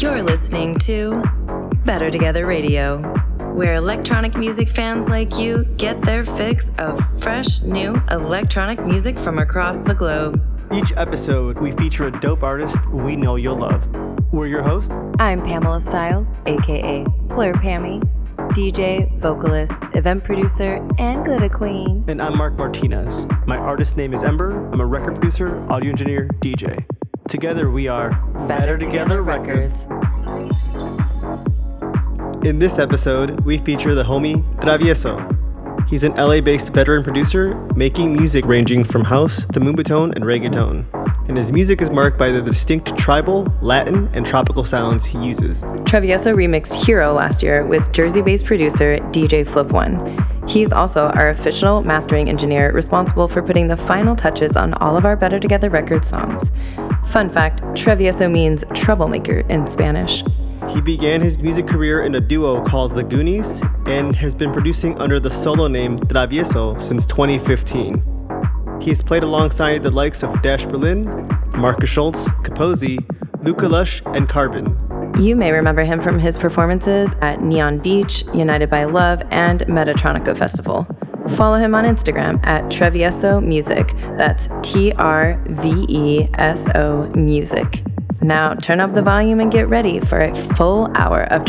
You're listening to Better Together Radio, where electronic music fans like you get their fix of fresh, new electronic music from across the globe. Each episode, we feature a dope artist we know you'll love. We're your hosts. I'm Pamela Styles, aka Plur Pammy, DJ, vocalist, event producer, and glitter queen. And I'm Mark Martinez. My artist name is Ember. I'm a record producer, audio engineer, DJ. Together we are Better, Together, Records. In this episode, we feature the homie Travieso. He's an LA based veteran producer making music ranging from house to moombahton and reggaeton. And his music is marked by the distinct tribal, Latin, and tropical sounds he uses. Travieso remixed Hero last year with Jersey based producer DJ Flip One. He's also our official mastering engineer responsible for putting the final touches on all of our Better Together record songs. Fun fact Travieso means troublemaker in Spanish. He began his music career in a duo called The Goonies and has been producing under the solo name Travieso since 2015. He's played alongside the likes of Dash Berlin, Markus Schulz, Kaposi, Luca Lush, and Carbon. You may remember him from his performances at Neon Beach, United by Love, and Metatronica Festival. Follow him on Instagram at Trevieso Music. That's T R V E S O Music. Now turn up the volume and get ready for a full hour of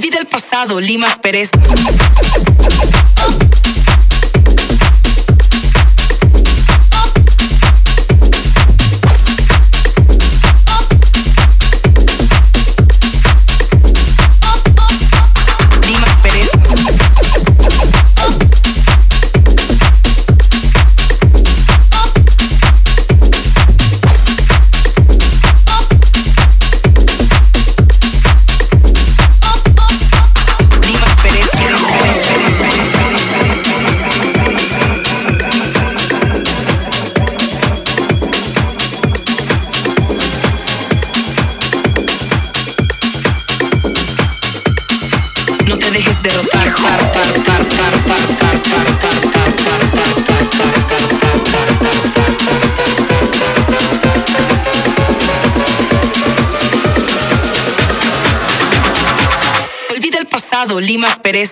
Travieso. pasado, Limas Pérez. Tolima Pérez.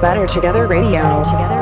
Better Together Radio. Together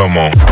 Come on.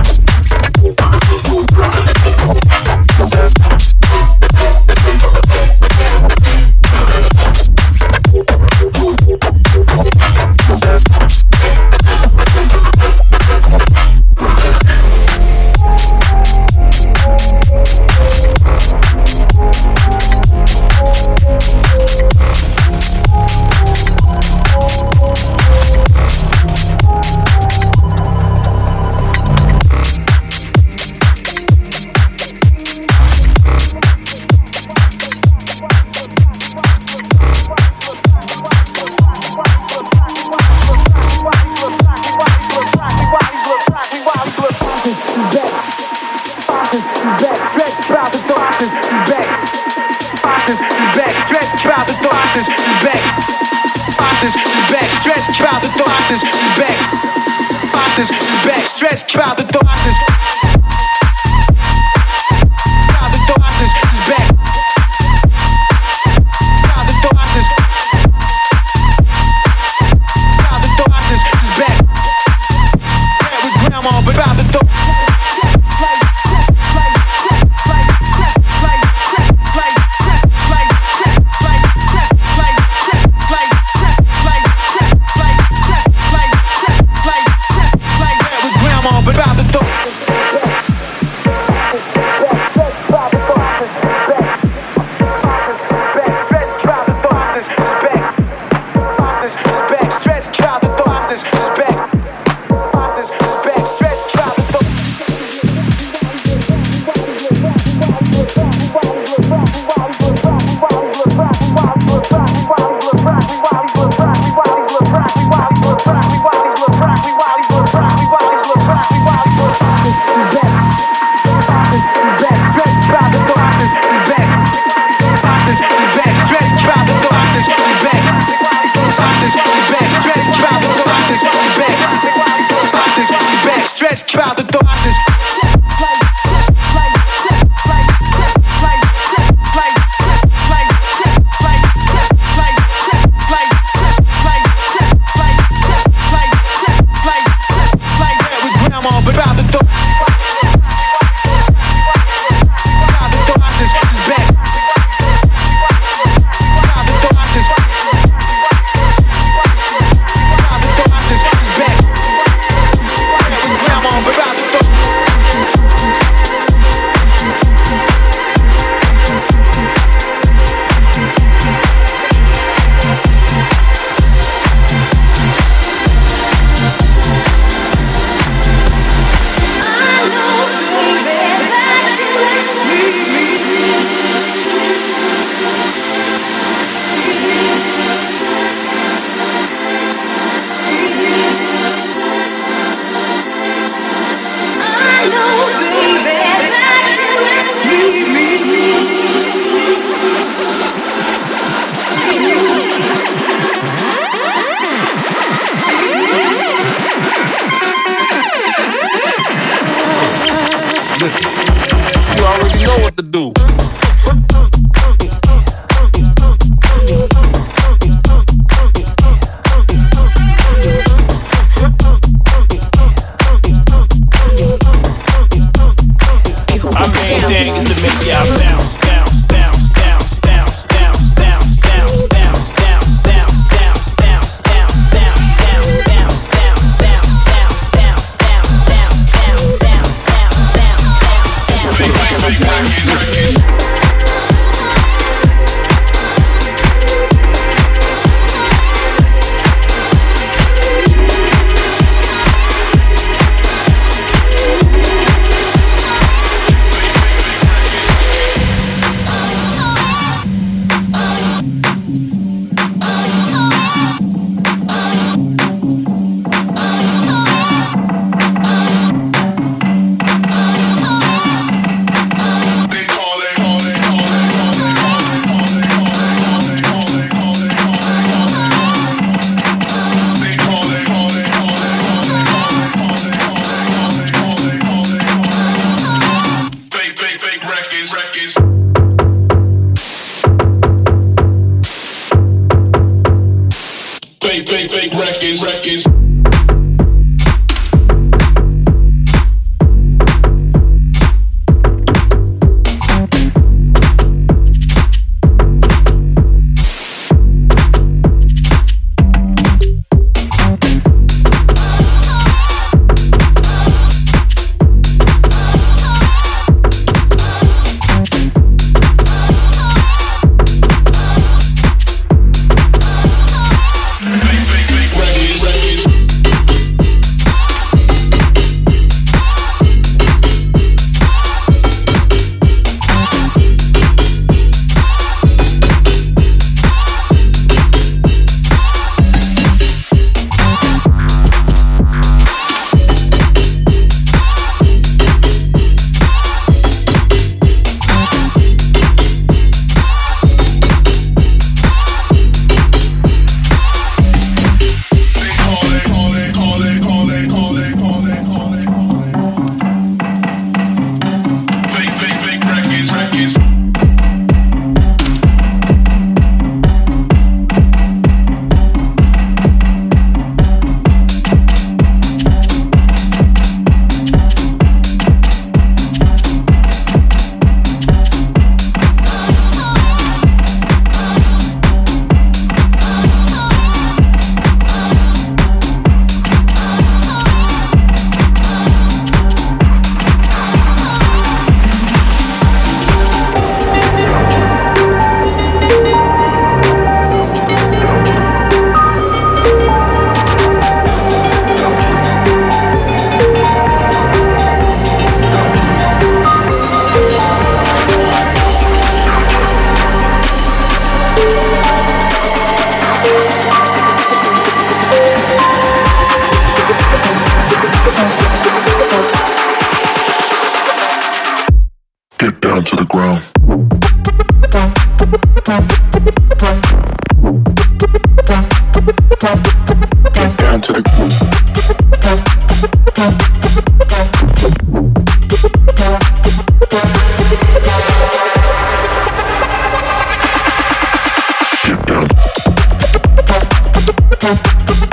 Thank.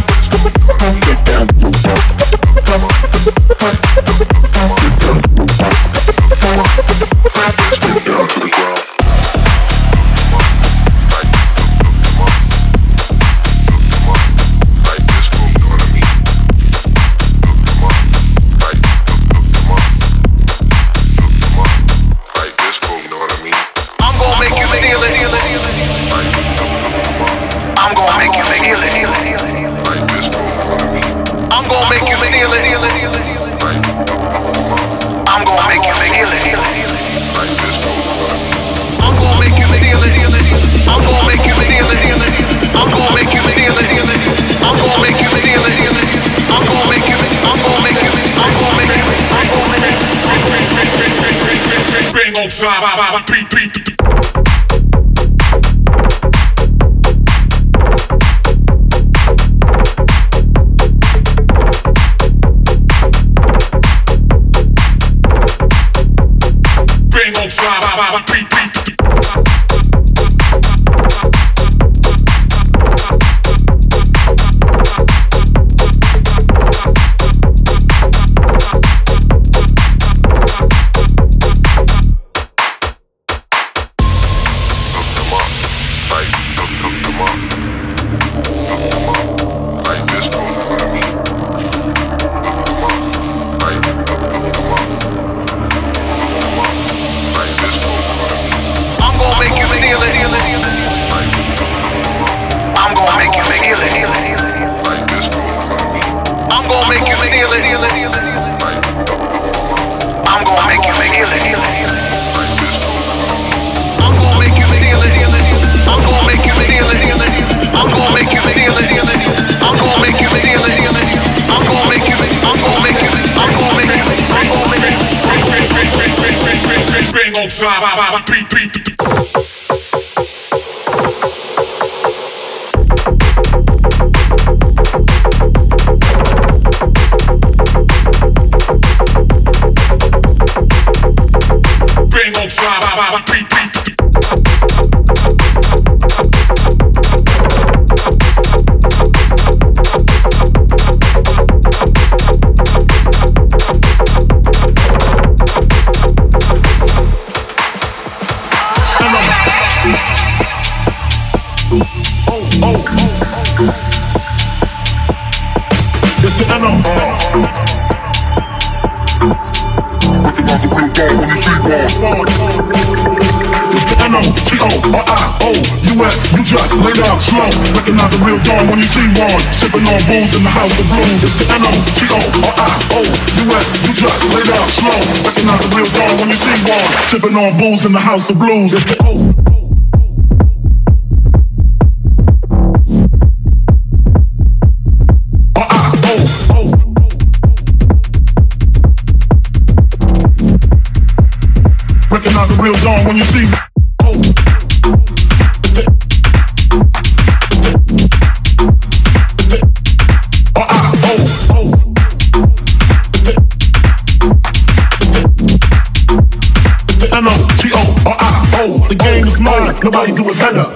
sun. dawn when you see one. Sipping on booze in the house of blues. It's the N-O-T-O-R-I-O-U-S. You just lay down slow. Recognize the real dawn when you see one. Sipping on booze in the house of blues. It's the O. Recognize a real dawn when you see Charlie do it better.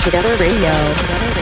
Together Radio. Together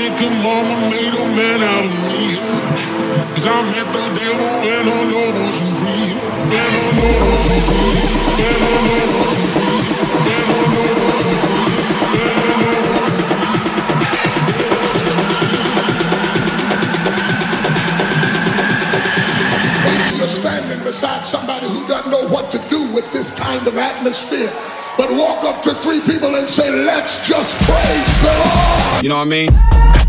wicked mama made a man out of me. Cause I met the devil and her love wasn't free. When her love wasn't free. Love wasn't free. Standing beside somebody who doesn't know what to do with this kind of atmosphere. But walk up to three people and say, let's just praise the Lord. You know what I mean?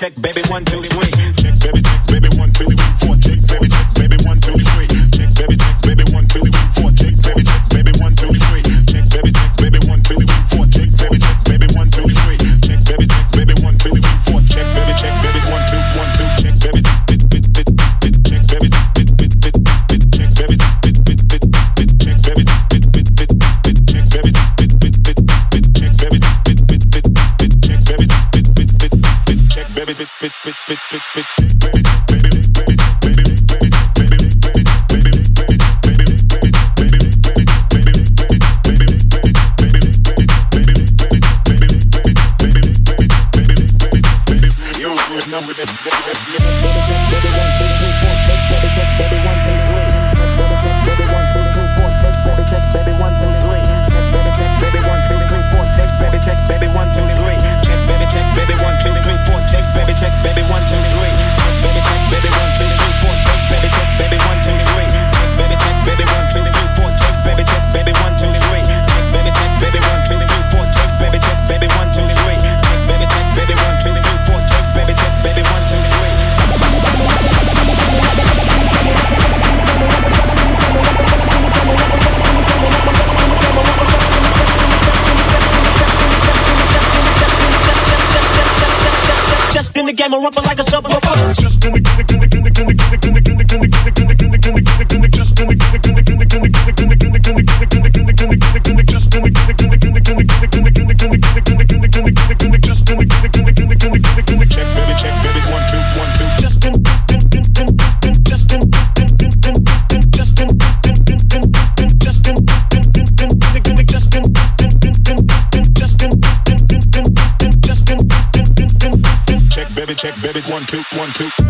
check, baby. game, I'm rumpin' like a sub. one, two, one, two.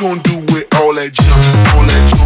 gon' do with all that junk, all that junk.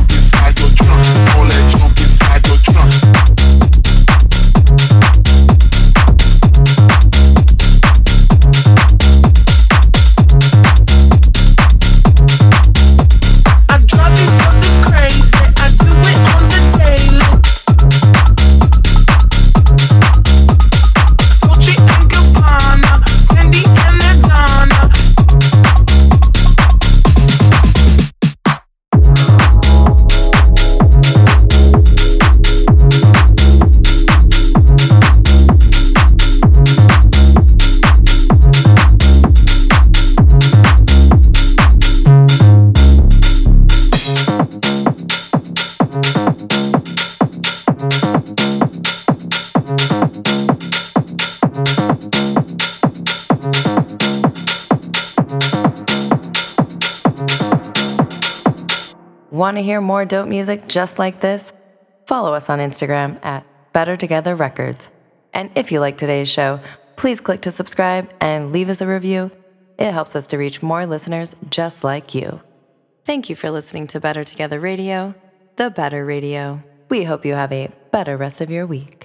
Hear more dope music just like this? Follow us on Instagram at Better Together Records. And if you like today's show, please click to subscribe and leave us a review. It helps us to reach more listeners just like you. Thank you for listening to Better Together Radio, the better radio. We hope you have a better rest of your week.